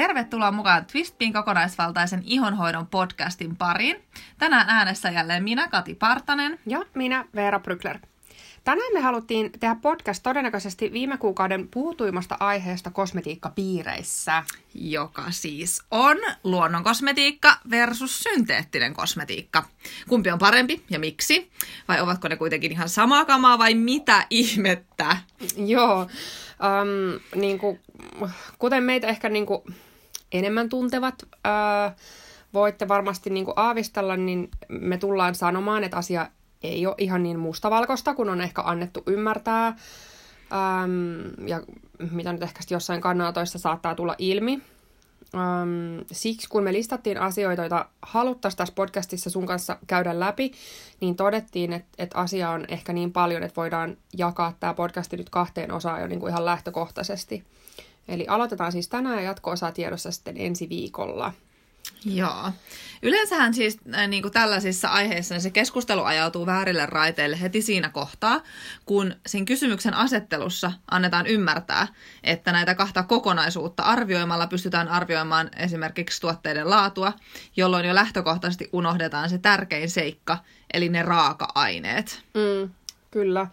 Tervetuloa mukaan Twistpin kokonaisvaltaisen ihonhoidon podcastin pariin. Tänään äänessä jälleen minä, Kati Partanen. Ja minä, Veera Brykler. Tänään me haluttiin tehdä podcast todennäköisesti viime kuukauden puhutuimmasta aiheesta kosmetiikkapiireissä. Joka siis on luonnonkosmetiikka versus synteettinen kosmetiikka. Kumpi on parempi ja miksi? Vai ovatko ne kuitenkin ihan samaa kamaa vai mitä ihmettä? Joo, um, niin kuin, kuten meitä ehkä niin kuin enemmän tuntevat, uh, voitte varmasti niin kuin aavistella, niin me tullaan sanomaan, että asia ei ole ihan niin mustavalkoista, kun on ehkä annettu ymmärtää. Um, ja mitä nyt ehkä jossain kannatoissa saattaa tulla ilmi. Um, siksi kun me listattiin asioita, joita haluttaisiin tässä podcastissa sun kanssa käydä läpi, niin todettiin, että, että asia on ehkä niin paljon, että voidaan jakaa tämä podcasti nyt kahteen osaan jo niin kuin ihan lähtökohtaisesti. Eli aloitetaan siis tänään ja jatko-osa tiedossa sitten ensi viikolla. Joo. Yleensähän siis äh, niin kuin tällaisissa aiheissa niin se keskustelu ajautuu väärille raiteille heti siinä kohtaa, kun sen kysymyksen asettelussa annetaan ymmärtää, että näitä kahta kokonaisuutta arvioimalla pystytään arvioimaan esimerkiksi tuotteiden laatua, jolloin jo lähtökohtaisesti unohdetaan se tärkein seikka, eli ne raaka-aineet. Mm, kyllä.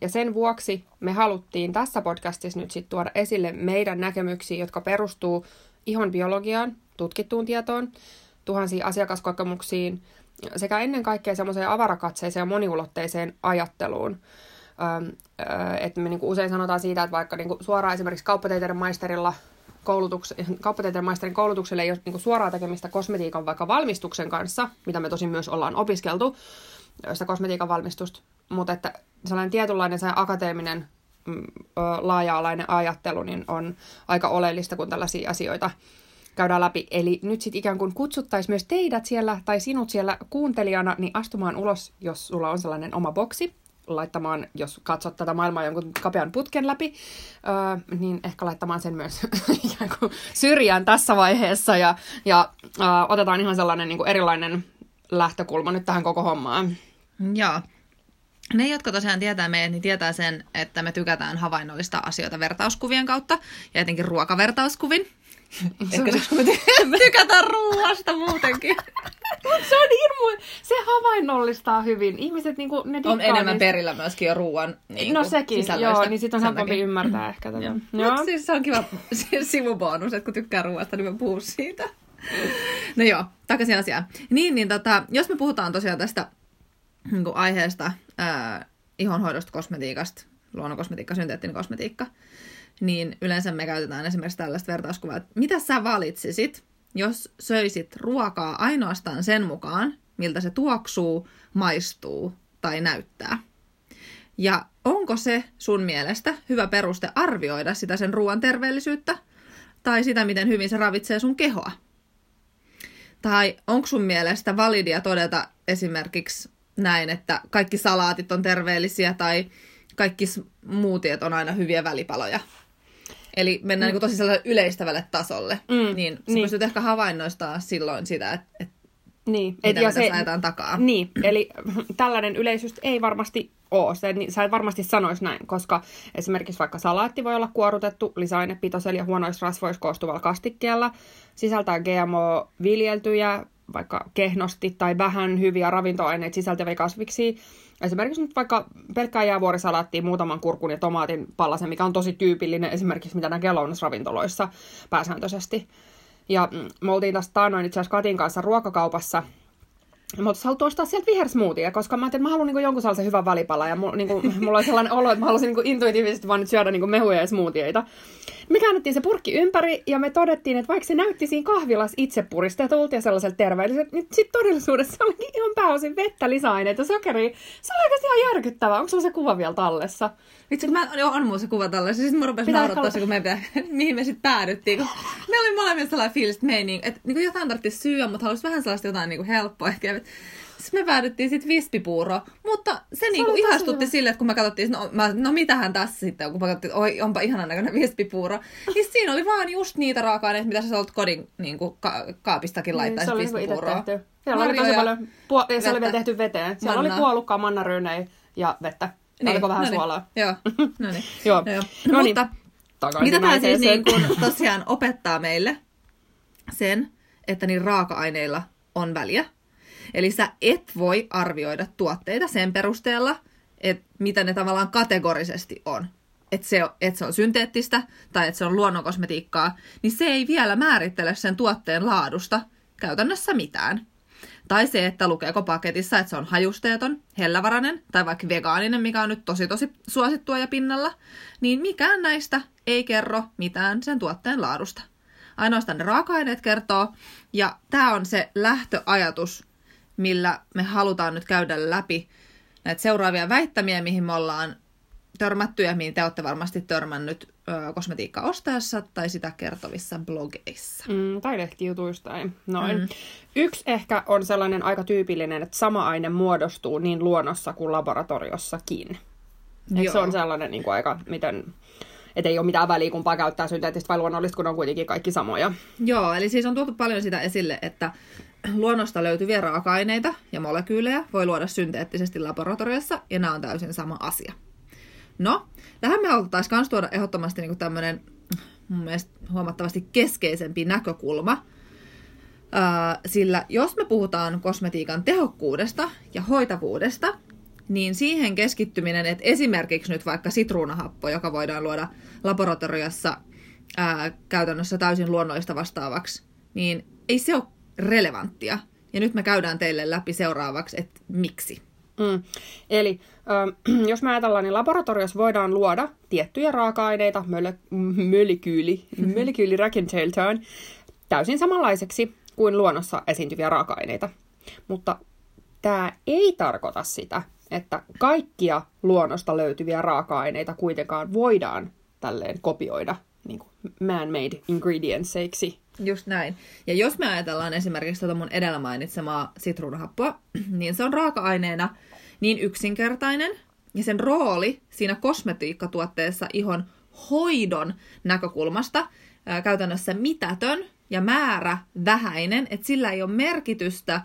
Ja sen vuoksi me haluttiin tässä podcastissa nyt sitten tuoda esille meidän näkemyksiä, jotka perustuu ihon biologiaan, tutkittuun tietoon, tuhansiin asiakaskokemuksiin sekä ennen kaikkea semmoiseen avarakatseiseen ja moniulotteiseen ajatteluun. Että me niinku usein sanotaan siitä, että vaikka niinku suoraan esimerkiksi kauppatieteiden maisterilla koulutuks- kauppatieteen maisterin koulutukselle ei ole niinku suoraa tekemistä kosmetiikan vaikka valmistuksen kanssa, mitä me tosin myös ollaan opiskeltu, sitä kosmetiikan valmistusta, mutta että sellainen tietynlainen sellainen akateeminen mm, laaja-alainen ajattelu niin on aika oleellista, kun tällaisia asioita käydään läpi. Eli nyt sitten ikään kuin kutsuttaisiin myös teidät siellä tai sinut siellä kuuntelijana niin astumaan ulos, jos sulla on sellainen oma boksi, laittamaan, jos katsot tätä maailmaa jonkun kapean putken läpi, öö, niin ehkä laittamaan sen myös ikään kuin syrjään tässä vaiheessa ja, ja öö, otetaan ihan sellainen niin kuin erilainen lähtökulma nyt tähän koko hommaan. Joo. Ne, jotka tosiaan tietää meidät, niin tietää sen, että me tykätään havainnollista asioita vertauskuvien kautta ja etenkin ruokavertauskuvin. Ehkä me tykätään ruoasta muutenkin. se on hirmu, se havainnollistaa hyvin. Ihmiset niinku, ne On enemmän niistä. perillä myöskin jo ruoan niin No sekin, joo, niin sitten on helpompi ymmärtää ehkä tätä. Joo. joo. siis se on kiva sivubonus, että kun tykkää ruoasta, niin mä puhun siitä. No joo, takaisin asiaan. Niin, niin tota, jos me puhutaan tosiaan tästä niin aiheesta, ää, ihonhoidosta, kosmetiikasta, luonnonkosmetiikka, synteettinen kosmetiikka, niin yleensä me käytetään esimerkiksi tällaista vertauskuvaa, että mitä sä valitsisit, jos söisit ruokaa ainoastaan sen mukaan, miltä se tuoksuu, maistuu tai näyttää. Ja onko se sun mielestä hyvä peruste arvioida sitä sen ruoan terveellisyyttä tai sitä, miten hyvin se ravitsee sun kehoa? Tai onko sun mielestä validia todeta esimerkiksi näin, että kaikki salaatit on terveellisiä tai kaikki smoothiet on aina hyviä välipaloja? Eli mennään mm. niin tosi sellaiselle yleistävälle tasolle, mm. niin sä niin. pystyt ehkä havainnoistaa silloin sitä, että et niin. mitä ja se, ajetaan takaa. Niin, eli tällainen yleisyys ei varmasti ole. Se, niin, sä et varmasti sanoisi näin, koska esimerkiksi vaikka salaatti voi olla kuorutettu lisäainepitoisella ja huonoisrasvoissa koostuvalla kastikkeella, sisältää GMO-viljeltyjä, vaikka kehnosti tai vähän hyviä ravintoaineita sisältäviä kasviksi, Esimerkiksi nyt vaikka pelkkää jäävuorisalaattia, muutaman kurkun ja tomaatin pallasen, mikä on tosi tyypillinen esimerkiksi mitä näkee lounasravintoloissa pääsääntöisesti. Ja mm, me oltiin tästä taanoin itse asiassa Katin kanssa ruokakaupassa – mutta haluan ostaa sieltä vihersmoothia, koska mä ajattelin, että mä haluan niinku jonkun sellaisen hyvän valipala. Ja mulla, niinku, mulla oli sellainen olo, että mä haluaisin niinku intuitiivisesti vaan nyt syödä niinku mehuja ja smoothieita. Me käännettiin se purkki ympäri ja me todettiin, että vaikka se näytti siinä kahvilas itse puristetulta ja sellaiselta terveelliseltä, niin sitten todellisuudessa se oli ihan pääosin vettä, lisäaineita, sokeria. Se oli oikeasti ihan järkyttävää. Onko se kuva vielä tallessa? Vitsi, mä, joo, on mulla se kuva tällaisen. Sitten mä rupesin naurattaa se, kun me pitää, mihin me sitten päädyttiin. Kun meillä oli molemmilla sellainen fiilis, että me ei niin, että niin jotain tarvitsisi syödä, mutta haluaisi vähän sellaista jotain niin kuin helppoa. Ehkä. Sitten me päädyttiin sitten vispipuuroon. Mutta se, se niinku ihastutti sille, että kun me katsottiin, no, mä, no mitähän tässä sitten, kun me katsottiin, oi onpa ihanan näköinen vispipuuro. Niin siinä oli vaan just niitä raaka-aineita, mitä sä olet kodin niin kuin ka- kaapistakin laittaa niin, vispipuuroa. Siellä oli tosi paljon, puo- se oli vielä tehty veteen. Siellä Manna. oli puolukkaa, mannaryynejä ja vettä. Niin, Oliko vähän no niin. suolaa? Joo, no niin. Joo. No, joo. No, no mutta takaisin Mitä tämä siis niin kun tosiaan opettaa meille? Sen, että niin raaka-aineilla on väliä. Eli sä et voi arvioida tuotteita sen perusteella, että mitä ne tavallaan kategorisesti on. Että se, et se on synteettistä tai että se on luonnonkosmetiikkaa, niin se ei vielä määrittele sen tuotteen laadusta käytännössä mitään. Tai se, että lukeeko paketissa, että se on hajusteeton, hellävarainen tai vaikka vegaaninen, mikä on nyt tosi tosi suosittua ja pinnalla, niin mikään näistä ei kerro mitään sen tuotteen laadusta. Ainoastaan ne raaka-aineet kertoo, ja tämä on se lähtöajatus, millä me halutaan nyt käydä läpi näitä seuraavia väittämiä, mihin me ollaan törmätty ja mihin te olette varmasti törmännyt ö, kosmetiikkaa ostaessa tai sitä kertovissa blogeissa. Mm, tai lehtijutuista tai noin. Mm. Yksi ehkä on sellainen aika tyypillinen, että sama aine muodostuu niin luonnossa kuin laboratoriossakin. Eikö Joo. se on sellainen niin kuin aika, miten, että ei ole mitään väliä, kumpaa käyttää synteettistä vai luonnollista, kun on kuitenkin kaikki samoja. Joo, eli siis on tuotu paljon sitä esille, että luonnosta löytyviä raaka-aineita ja molekyylejä voi luoda synteettisesti laboratoriossa, ja nämä on täysin sama asia. No, tähän me haluttaisiin myös tuoda ehdottomasti niin tämmöinen huomattavasti keskeisempi näkökulma, sillä jos me puhutaan kosmetiikan tehokkuudesta ja hoitavuudesta, niin siihen keskittyminen, että esimerkiksi nyt vaikka sitruunahappo, joka voidaan luoda laboratoriossa ää, käytännössä täysin luonnollista vastaavaksi, niin ei se ole relevanttia. Ja nyt me käydään teille läpi seuraavaksi, että miksi. Mm. Eli jos me ajatellaan, niin laboratoriossa voidaan luoda tiettyjä raaka-aineita mölö- molekyyli, molekyyliräkenteeltään täysin samanlaiseksi kuin luonnossa esiintyviä raaka-aineita. Mutta tämä ei tarkoita sitä, että kaikkia luonnosta löytyviä raaka-aineita kuitenkaan voidaan tälleen kopioida niin kuin man-made ingredientsseiksi. Just näin. Ja jos me ajatellaan esimerkiksi tuota mun edellä mainitsemaa sitruunahappoa, niin se on raaka-aineena niin yksinkertainen, ja sen rooli siinä kosmetiikkatuotteessa ihon hoidon näkökulmasta ää, käytännössä mitätön ja määrä vähäinen, että sillä ei ole merkitystä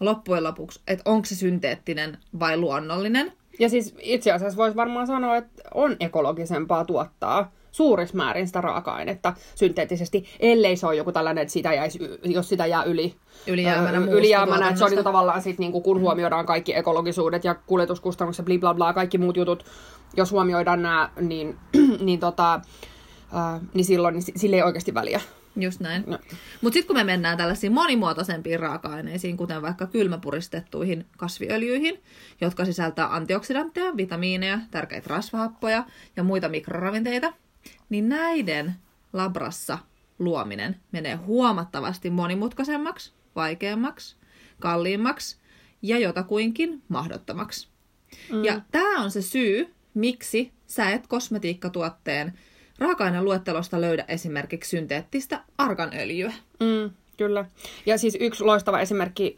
loppujen lopuksi, että onko se synteettinen vai luonnollinen. Ja siis itse asiassa voisi varmaan sanoa, että on ekologisempaa tuottaa suurissa määrin sitä raaka-ainetta synteettisesti, ellei se ole joku tällainen, että sitä jäisi, jos sitä jää yli, Ylijäämänä ö, muusta ylijäämänä että se on niinku tavallaan sit niinku, kun huomioidaan kaikki ekologisuudet ja kuljetuskustannukset, bla bla bla, kaikki muut jutut, jos huomioidaan nämä, niin, niin, tota, äh, niin silloin niin si- sillä ei oikeasti väliä. Just näin. No. Mutta sitten kun me mennään tällaisiin monimuotoisempiin raaka-aineisiin, kuten vaikka kylmäpuristettuihin kasviöljyihin, jotka sisältää antioksidantteja, vitamiineja, tärkeitä rasvahappoja ja muita mikroravinteita, niin näiden labrassa luominen menee huomattavasti monimutkaisemmaksi, vaikeammaksi, kalliimmaksi ja jotakuinkin mahdottomaksi. Mm. Ja tämä on se syy, miksi sä et kosmetiikkatuotteen raaka-aineluettelosta löydä esimerkiksi synteettistä arganöljyä. Mm, kyllä. Ja siis yksi loistava esimerkki,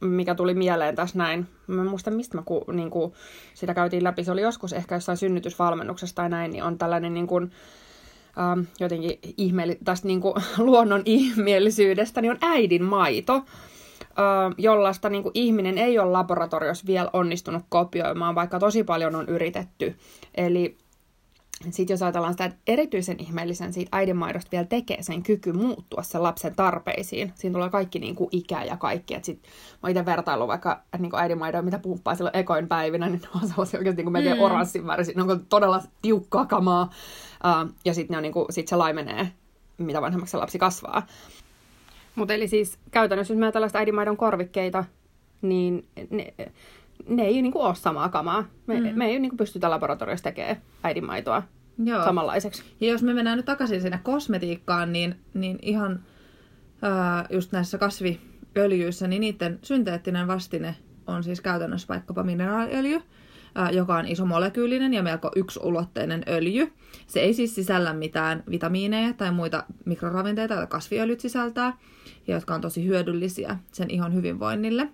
mikä tuli mieleen tässä näin, mä en muista mistä mä ku, niin kuin, sitä käytiin läpi, se oli joskus ehkä jossain synnytysvalmennuksessa tai näin, niin on tällainen niin kuin, ähm, jotenkin ihmeelli, tästä niin kuin, luonnon ihmeellisyydestä, niin on äidin maito, äh, jollaista niin kuin, ihminen ei ole laboratoriossa vielä onnistunut kopioimaan, vaikka tosi paljon on yritetty. Eli sitten jos ajatellaan sitä, että erityisen ihmeellisen siitä äidinmaidosta vielä tekee sen kyky muuttua sen lapsen tarpeisiin. Siinä tulee kaikki niin kuin ikä ja kaikki. Et sit, mä itse vertailu vaikka niin kuin äidinmaidoja, mitä pumppaa silloin ekoin päivinä, niin ne on sellaisia oikeasti niin kuin melkein mm. oranssin värisiä. Ne on todella tiukkaa kamaa. Uh, ja sitten niin kuin, sit se laimenee, mitä vanhemmaksi se lapsi kasvaa. Mutta eli siis käytännössä, jos me tällaista äidinmaidon korvikkeita, niin ne, ne ei niin kuin ole samaa kamaa. Me, mm. me ei niin kuin pystytä laboratoriossa tekemään äidinmaitoa Joo. samanlaiseksi. Ja jos me mennään nyt takaisin sinne kosmetiikkaan, niin, niin ihan ää, just näissä kasviöljyissä, niin niiden synteettinen vastine on siis käytännössä vaikkapa mineraaliöljy, ää, joka on isomolekyylinen ja melko yksulotteinen öljy. Se ei siis sisällä mitään vitamiineja tai muita mikroravinteita, joita kasviöljyt sisältää, ja jotka on tosi hyödyllisiä sen ihon hyvinvoinnille.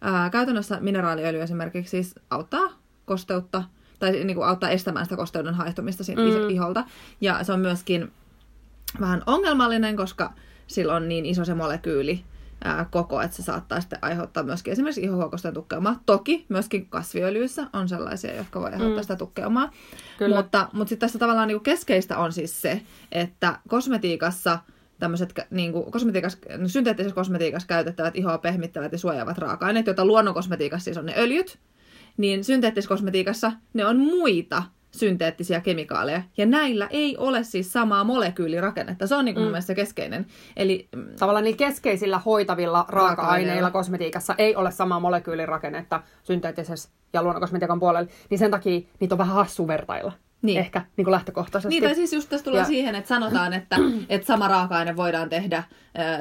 Ää, käytännössä mineraaliöljy esimerkiksi siis auttaa kosteutta, tai niin kuin auttaa estämään sitä kosteuden haihtumista siitä mm. iholta. Ja se on myöskin vähän ongelmallinen, koska sillä on niin iso se molekyyli, ää, koko, että se saattaa sitten aiheuttaa myöskin esimerkiksi ihohuokosten tukkeumaa. Toki myöskin kasviöljyissä on sellaisia, jotka voi aiheuttaa mm. sitä tukkeumaa. Kyllä. Mutta, mutta sitten tässä tavallaan niin keskeistä on siis se, että kosmetiikassa tämmöiset niin kuin kosmetiikas, synteettisessä kosmetiikassa käytettävät ihoa pehmittävät ja suojaavat raaka-aineet, joita luonnon kosmetiikassa siis on ne öljyt, niin synteettisessä kosmetiikassa ne on muita synteettisiä kemikaaleja. Ja näillä ei ole siis samaa molekyylirakennetta. Se on niin kuin mm. mun mielestä keskeinen. Eli, mm, Tavallaan niin keskeisillä hoitavilla raaka-aineilla kosmetiikassa ei ole samaa molekyylirakennetta synteettisessä ja luonnonkosmetiikan puolella, niin sen takia niitä on vähän hassu vertailla. Niin. Ehkä niin kuin lähtökohtaisesti. Niin, tai siis just tässä tullaan ja... siihen, että sanotaan, että, että sama raaka-aine voidaan tehdä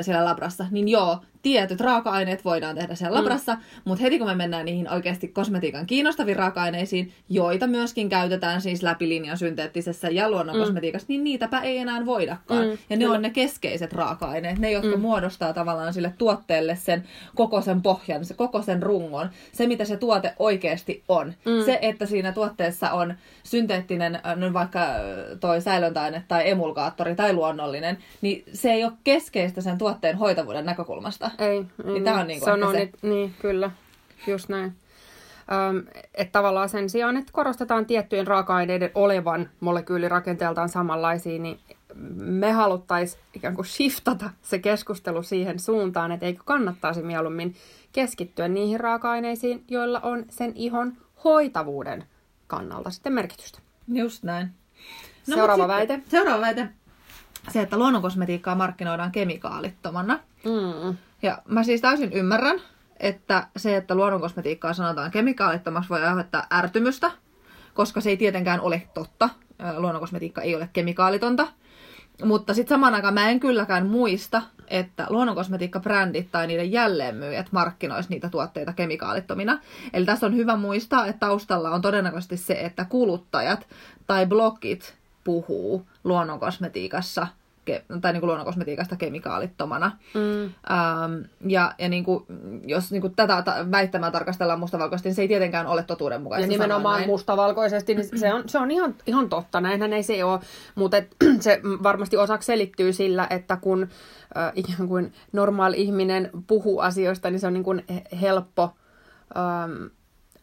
siellä labrassa. Niin joo, tietyt raaka-aineet voidaan tehdä siellä mm. labrassa, mutta heti kun me mennään niihin oikeasti kosmetiikan kiinnostaviin raaka-aineisiin, joita myöskin käytetään siis läpilinjan synteettisessä ja luonnonkosmetiikassa, mm. niin niitäpä ei enää voidakaan. Mm. Ja ne on ne keskeiset raaka-aineet, ne jotka mm. muodostaa tavallaan sille tuotteelle sen koko sen pohjan, se koko sen rungon, se mitä se tuote oikeasti on. Mm. Se, että siinä tuotteessa on synteettinen, no vaikka toi säilöntäaine tai emulgaattori tai luonnollinen, niin se ei ole keskeistä sen tuotteen hoitavuuden näkökulmasta. Ei. Niin tämä on niin kuin se on se... Niin, kyllä. Just näin. Öm, että tavallaan sen sijaan, että korostetaan tiettyjen raaka-aineiden olevan molekyylirakenteeltaan samanlaisia, niin me haluttaisiin ikään kuin shiftata se keskustelu siihen suuntaan, että eikö kannattaisi mieluummin keskittyä niihin raaka-aineisiin, joilla on sen ihon hoitavuuden kannalta sitten merkitystä. Just näin. No, seuraava väite. Seuraava väite. Se, että luonnonkosmetiikkaa markkinoidaan kemikaalittomana. Mm. Ja mä siis täysin ymmärrän, että se, että luonnonkosmetiikkaa sanotaan kemikaalittomaksi, voi aiheuttaa ärtymystä, koska se ei tietenkään ole totta. Luonnonkosmetiikka ei ole kemikaalitonta. Mutta sitten samaan aikaan mä en kylläkään muista, että luonnonkosmetiikka-brändit tai niiden jälleenmyyjät markkinois niitä tuotteita kemikaalittomina. Eli tässä on hyvä muistaa, että taustalla on todennäköisesti se, että kuluttajat tai blogit puhuu luonnonkosmetiikassa tai niin kuin luonnonkosmetiikasta kemikaalittomana. Mm. Ähm, ja ja niin kuin, jos niin kuin tätä väittämää tarkastellaan mustavalkoisesti, niin se ei tietenkään ole totuudenmukaista. Ja nimenomaan näin. mustavalkoisesti, niin se on, se on ihan, ihan totta, näinhän ei se ole. Mutta se varmasti osaksi selittyy sillä, että kun äh, ikään kuin normaali ihminen puhuu asioista, niin se on niin kuin helppo ähm,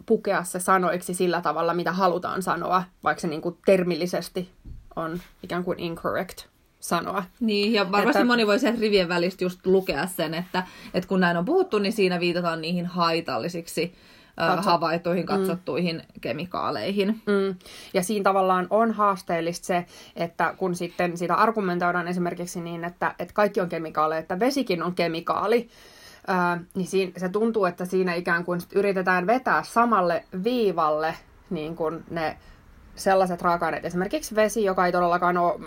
pukea se sanoiksi sillä tavalla, mitä halutaan sanoa, vaikka se niin kuin termillisesti on ikään kuin incorrect sanoa. Niin, ja varmasti että... moni voi sieltä rivien välistä just lukea sen, että, että kun näin on puhuttu, niin siinä viitataan niihin haitallisiksi Katso... havaittuihin, mm. katsottuihin mm. kemikaaleihin. Mm. Ja siinä tavallaan on haasteellista se, että kun sitten sitä argumentoidaan esimerkiksi niin, että, että kaikki on kemikaaleja, että vesikin on kemikaali, niin siinä, se tuntuu, että siinä ikään kuin yritetään vetää samalle viivalle niin kuin ne sellaiset raaka-aineet, esimerkiksi vesi, joka ei todellakaan ole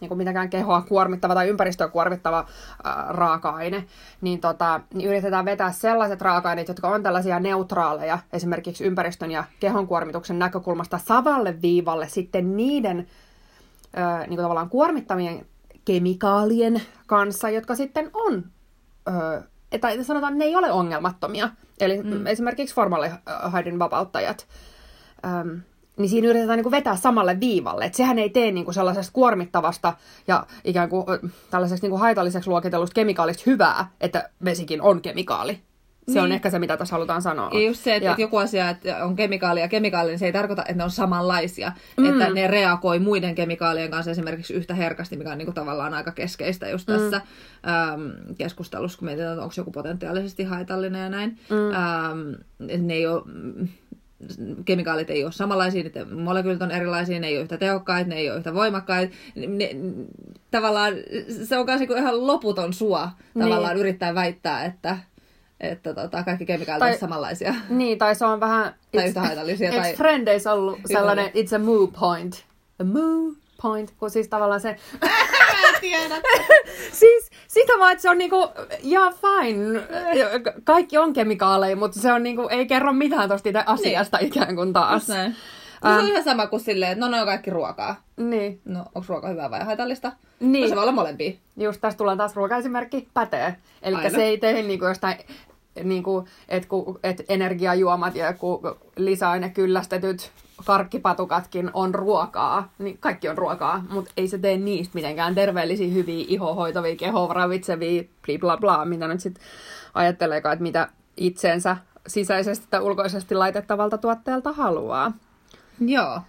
niin kuin mitenkään kehoa kuormittava tai ympäristöä kuormittava ää, raaka-aine, niin, tota, niin yritetään vetää sellaiset raaka-aineet, jotka on tällaisia neutraaleja, esimerkiksi ympäristön ja kehon kuormituksen näkökulmasta savalle viivalle sitten niiden ää, niin kuin tavallaan kuormittavien kemikaalien kanssa, jotka sitten on, ää, tai sanotaan, ne ei ole ongelmattomia. Eli mm. esimerkiksi formaldehyden vapauttajat. Ähm, niin siinä yritetään niin kuin vetää samalle viivalle. Että sehän ei tee niin kuin sellaisesta kuormittavasta ja ikään kuin tällaiseksi niin kuin haitalliseksi luokitellusta kemikaalista hyvää, että vesikin on kemikaali. Se niin. on ehkä se, mitä tässä halutaan sanoa. Ja just se, että, ja... että joku asia että on kemikaali ja kemikaali, niin se ei tarkoita, että ne on samanlaisia. Mm. Että ne reagoi muiden kemikaalien kanssa esimerkiksi yhtä herkästi, mikä on niin kuin tavallaan aika keskeistä just mm. tässä mm. äm, keskustelussa, kun mietitään, että onko joku potentiaalisesti haitallinen ja näin. Mm. Äm, ne ei ole kemikaalit ei ole samanlaisia, niiden molekyylit on erilaisia, ne ei ole yhtä tehokkaita, ne ei ole yhtä voimakkaita. Ne, tavallaan se on myös niinku ihan loputon sua niin. tavallaan yrittää väittää, että, että tota, kaikki kemikaalit tai, on samanlaisia. Niin, tai se on vähän... Tai yhtä haitallisia. Eikö tai... Frendeissä ollut sellainen, it's a moo point. A moo point, kun siis tavallaan se... tiedä. siis sitä vaan, että se on niinku, ja fine, kaikki on kemikaaleja, mutta se on niinku, ei kerro mitään tosta itse asiasta niin. ikään kuin taas. No, se on ihan sama kuin silleen, että no ne on kaikki ruokaa. Niin. No, onko ruoka hyvää vai haitallista? Niin. No, se voi olla molempia. Just tässä tullaan taas ruokaesimerkki, pätee. Eli se ei tee niinku jostain niin kuin, et, ku, et energiajuomat ja ku lisäaine kyllästetyt karkkipatukatkin on ruokaa, niin kaikki on ruokaa, mutta ei se tee niistä mitenkään terveellisiä, hyviä, ihohoitavia, kehoa ravitsevia, bla bla bla, mitä nyt sitten ajatteleekaan, että mitä itseensä sisäisesti tai ulkoisesti laitettavalta tuotteelta haluaa. Joo.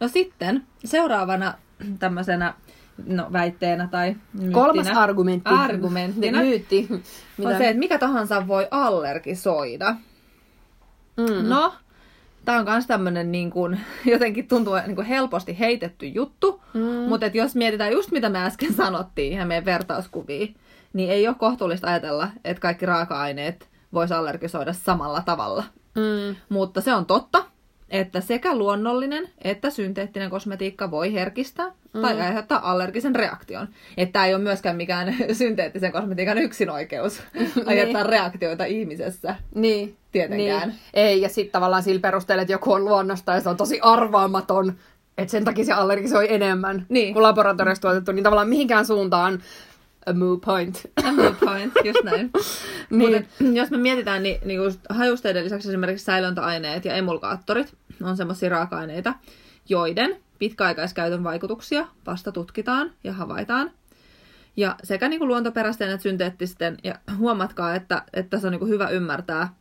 No sitten seuraavana tämmöisenä no, väitteenä tai myyttinä, Kolmas argumentti. argumenttina Myytti. on se, että mikä tahansa voi allergisoida. Mm. No, tämä on myös tämmöinen niin kuin, jotenkin tuntuu niin kuin helposti heitetty juttu, mm. mutta jos mietitään just mitä me äsken sanottiin ja meidän vertauskuvia, niin ei ole kohtuullista ajatella, että kaikki raaka-aineet voisi allergisoida samalla tavalla. Mm. Mutta se on totta, että sekä luonnollinen että synteettinen kosmetiikka voi herkistää mm. tai aiheuttaa allergisen reaktion. Että tämä ei ole myöskään mikään synteettisen kosmetiikan yksinoikeus aiheuttaa reaktioita ihmisessä. Niin. Tietenkään. Niin. Ei, ja sitten tavallaan sillä perusteella, että joku on luonnosta ja se on tosi arvaamaton, että sen takia se allergisoi enemmän Niin. kuin laboratoriossa tuotettu, niin tavallaan mihinkään suuntaan a moo point. Good point, just näin. Niin. Mutta jos me mietitään, niin, niin just hajusteiden lisäksi esimerkiksi säilöntäaineet ja emulgaattorit on semmoisia raaka-aineita, joiden pitkäaikaiskäytön vaikutuksia vasta tutkitaan ja havaitaan. Ja sekä niin kuin luontoperäisten että synteettisten, ja huomatkaa, että, että tässä on niin kuin hyvä ymmärtää,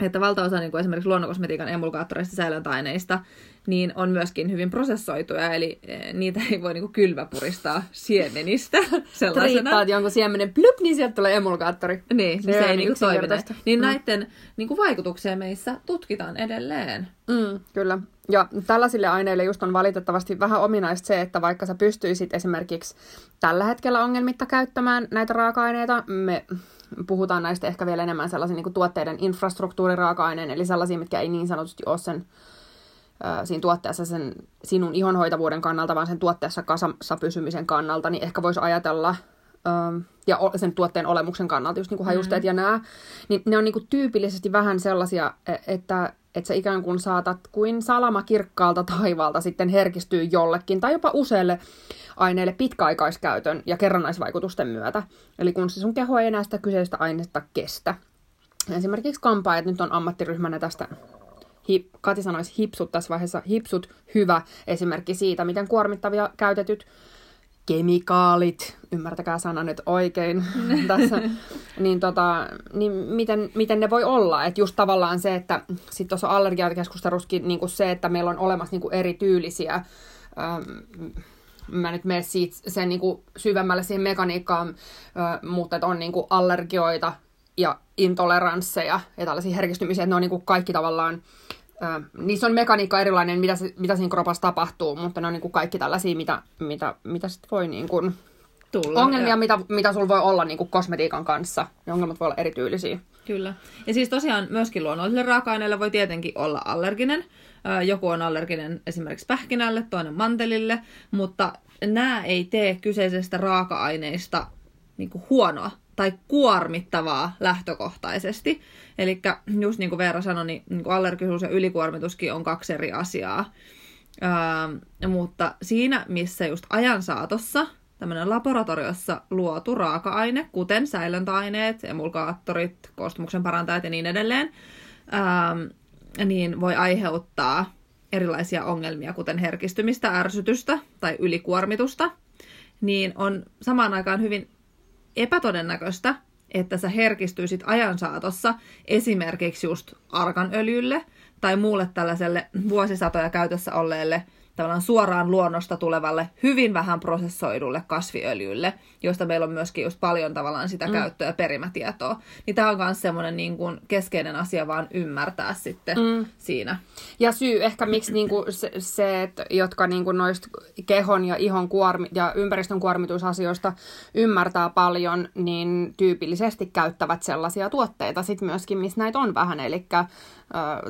että valtaosa niin kuin esimerkiksi luonnonkosmetiikan emulgaattoreista säilöntäaineista niin on myöskin hyvin prosessoituja, eli eh, niitä ei voi niin kuin kylmäpuristaa siemenistä sellaisena. Riittaat jonkun siemenen plup, niin sieltä tulee emulgaattori. Niin, Se se, se ei niinku toimi. Niin Mm. näiden niinku vaikutuksia meissä tutkitaan edelleen. Mm, kyllä. Ja tällaisille aineille just on valitettavasti vähän ominaista se, että vaikka sä pystyisit esimerkiksi tällä hetkellä ongelmitta käyttämään näitä raaka-aineita, me puhutaan näistä ehkä vielä enemmän sellaisen niin tuotteiden infrastruktuuriraaka-aineen, eli sellaisia, mitkä ei niin sanotusti ole sen siinä tuotteessa sen sinun ihonhoitavuuden kannalta, vaan sen tuotteessa kasassa pysymisen kannalta, niin ehkä voisi ajatella, ja sen tuotteen olemuksen kannalta, just niin kuin hajusteet mm. ja nämä, niin ne on niin kuin tyypillisesti vähän sellaisia, e- että, että sä ikään kuin saatat kuin salama kirkkaalta taivaalta sitten herkistyy jollekin tai jopa useille aineille pitkäaikaiskäytön ja kerrannaisvaikutusten myötä. Eli kun se sun keho ei enää sitä kyseistä ainetta kestä. Esimerkiksi kampaajat nyt on ammattiryhmänä tästä hi, Kati sanoisi hipsut tässä vaiheessa, hipsut hyvä esimerkki siitä, miten kuormittavia käytetyt kemikaalit, ymmärtäkää sana nyt oikein tässä, niin, tota, niin miten, miten ne voi olla. Että just tavallaan se, että sitten tuossa allergiakeskustelussakin niin se, että meillä on olemassa niin erityylisiä ähm, mä nyt menen siitä sen niin kuin syvemmälle siihen mekaniikkaan, ö, mutta että on niin kuin allergioita ja intoleransseja ja tällaisia herkistymisiä, että ne on niin kuin kaikki tavallaan, ö, niissä on mekaniikka erilainen, mitä, se, mitä siinä kropassa tapahtuu, mutta ne on niin kuin kaikki tällaisia, mitä, mitä, mitä sitten voi niin kuin, Tulla. ongelmia, Ja, mitä, mitä sulla voi olla niin kuin kosmetiikan kanssa. Ne ongelmat voi olla erityylisiä. kyllä. Ja siis tosiaan myöskin luonnollisille raaka-aineille voi tietenkin olla allerginen. Joku on allerginen esimerkiksi pähkinälle, toinen mantelille, mutta nämä ei tee kyseisestä raaka-aineista niin kuin huonoa tai kuormittavaa lähtökohtaisesti. Eli just niin kuin Veera sanoi, niin, niin kuin allergisuus ja ylikuormituskin on kaksi eri asiaa. Öö, mutta siinä, missä just ajan saatossa tämmöinen laboratoriossa luotu raaka-aine, kuten säilöntäaineet, emulgaattorit, koostumuksen parantajat ja niin edelleen, öö, niin voi aiheuttaa erilaisia ongelmia, kuten herkistymistä, ärsytystä tai ylikuormitusta, niin on samaan aikaan hyvin epätodennäköistä, että sä herkistyisit ajan saatossa esimerkiksi just arkanöljylle tai muulle tällaiselle vuosisatoja käytössä olleelle tavallaan suoraan luonnosta tulevalle, hyvin vähän prosessoidulle kasviöljylle, josta meillä on myöskin just paljon tavallaan sitä mm. käyttöä ja perimätietoa. Niin tämä on myös semmoinen niin kuin keskeinen asia vaan ymmärtää sitten mm. siinä. Ja syy ehkä miksi niinku se, se, että jotka niinku noista kehon ja ihon kuormi- ja ympäristön kuormitusasioista ymmärtää paljon, niin tyypillisesti käyttävät sellaisia tuotteita sit myöskin, missä näitä on vähän. Eli äh,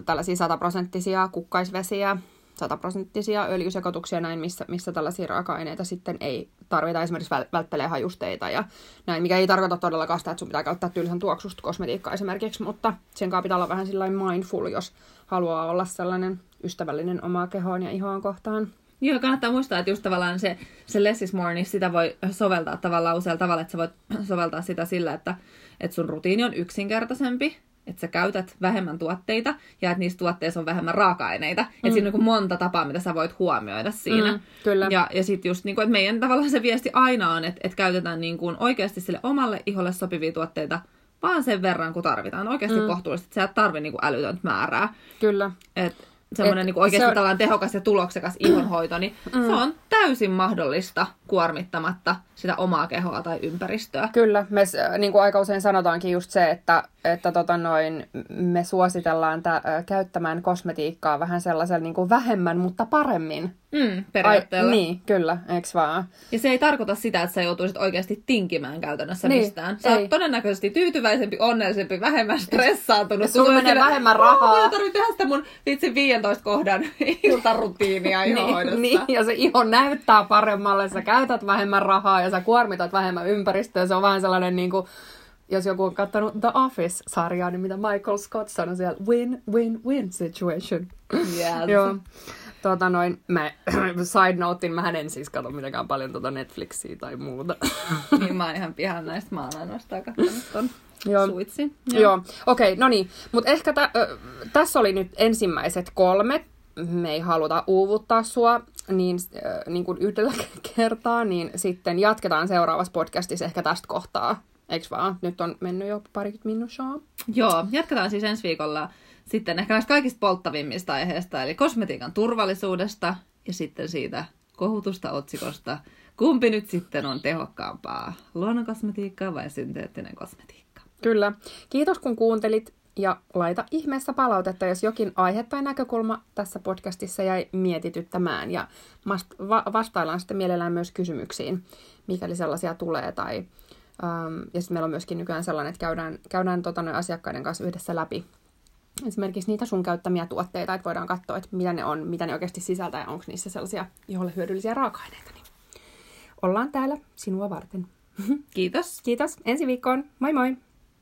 tällaisia sataprosenttisia kukkaisvesiä, sataprosenttisia öljysekoituksia näin, missä, missä tällaisia raaka-aineita sitten ei tarvita. Esimerkiksi väl- välttelee hajusteita ja näin, mikä ei tarkoita todellakaan sitä, että sun pitää käyttää tylsän tuoksusta kosmetiikkaa esimerkiksi, mutta sen pitää olla vähän sillä mindful, jos haluaa olla sellainen ystävällinen omaa kehoon ja ihoon kohtaan. Joo, kannattaa muistaa, että just tavallaan se, se less is more, niin sitä voi soveltaa tavallaan usealla tavalla, että sä voit soveltaa sitä sillä, että, että sun rutiini on yksinkertaisempi, että sä käytät vähemmän tuotteita ja että niissä tuotteissa on vähemmän raaka-aineita. Mm. Että siinä on niin monta tapaa, mitä sä voit huomioida siinä. Mm, kyllä. Ja, ja sitten just, niin kuin, että meidän tavallaan se viesti aina on, että, että käytetään niin kuin oikeasti sille omalle iholle sopivia tuotteita vaan sen verran, kun tarvitaan. Oikeasti mm. kohtuullisesti, että sä et tarvi niin kuin älytöntä määrää. Kyllä. Et, semmoinen niin oikeasti on... tällainen tehokas ja tuloksekas ihonhoito, niin mm. se on täysin mahdollista kuormittamatta sitä omaa kehoa tai ympäristöä. Kyllä, me niin kuin aika usein sanotaankin just se, että, että tota noin, me suositellaan tä, käyttämään kosmetiikkaa vähän sellaisella niin kuin vähemmän, mutta paremmin. Mm, periaatteella. Ai, niin, kyllä, eks vaan? Ja se ei tarkoita sitä, että sä joutuisit oikeasti tinkimään käytännössä niin, mistään. Sä ei. oot todennäköisesti tyytyväisempi, onnellisempi, vähemmän stressaantunut. Sulla menee vähemmän rahaa. Mä tarvitse tehdä sitä mun vitsi 15 kohdan iltarutiinia niin, ihohoidossa. niin, ja se iho näyttää paremmalle, sä käytät vähemmän rahaa ja sä kuormitat vähemmän ympäristöä. Se on vähän sellainen niin kuin, jos joku on katsonut The Office-sarjaa, niin mitä Michael Scott sanoi siellä, win-win-win situation. Yes. Joo. Tuota noin, mä, side notein, mä en siis katso mitenkään paljon tuota Netflixiä tai muuta. niin mä oon ihan pihan näistä, mä oon ainoastaan katsonut ton Joo. suitsin. Joo, Joo. okei, okay, no niin. Mutta ehkä tä, ö, tässä oli nyt ensimmäiset kolme. Me ei haluta uuvuttaa sua niin, äh, niin kuin yhdellä kertaa, niin sitten jatketaan seuraavassa podcastissa ehkä tästä kohtaa. Eikö vaan? Nyt on mennyt jo parikymmentä minuuttia. Joo, jatketaan siis ensi viikolla sitten ehkä näistä kaikista polttavimmista aiheista, eli kosmetiikan turvallisuudesta ja sitten siitä kohutusta otsikosta, kumpi nyt sitten on tehokkaampaa, luonnonkosmetiikka vai synteettinen kosmetiikka. Kyllä. Kiitos kun kuuntelit ja laita ihmeessä palautetta, jos jokin aihe tai näkökulma tässä podcastissa jäi mietityttämään ja vastaillaan sitten mielellään myös kysymyksiin, mikäli sellaisia tulee tai um, ja sitten meillä on myöskin nykyään sellainen, että käydään, käydään tota, asiakkaiden kanssa yhdessä läpi esimerkiksi niitä sun käyttämiä tuotteita, että voidaan katsoa, että mitä ne on, mitä ne oikeasti sisältää ja onko niissä sellaisia jolle hyödyllisiä raaka-aineita. Niin ollaan täällä sinua varten. Kiitos. Kiitos. Ensi viikkoon. Moi moi!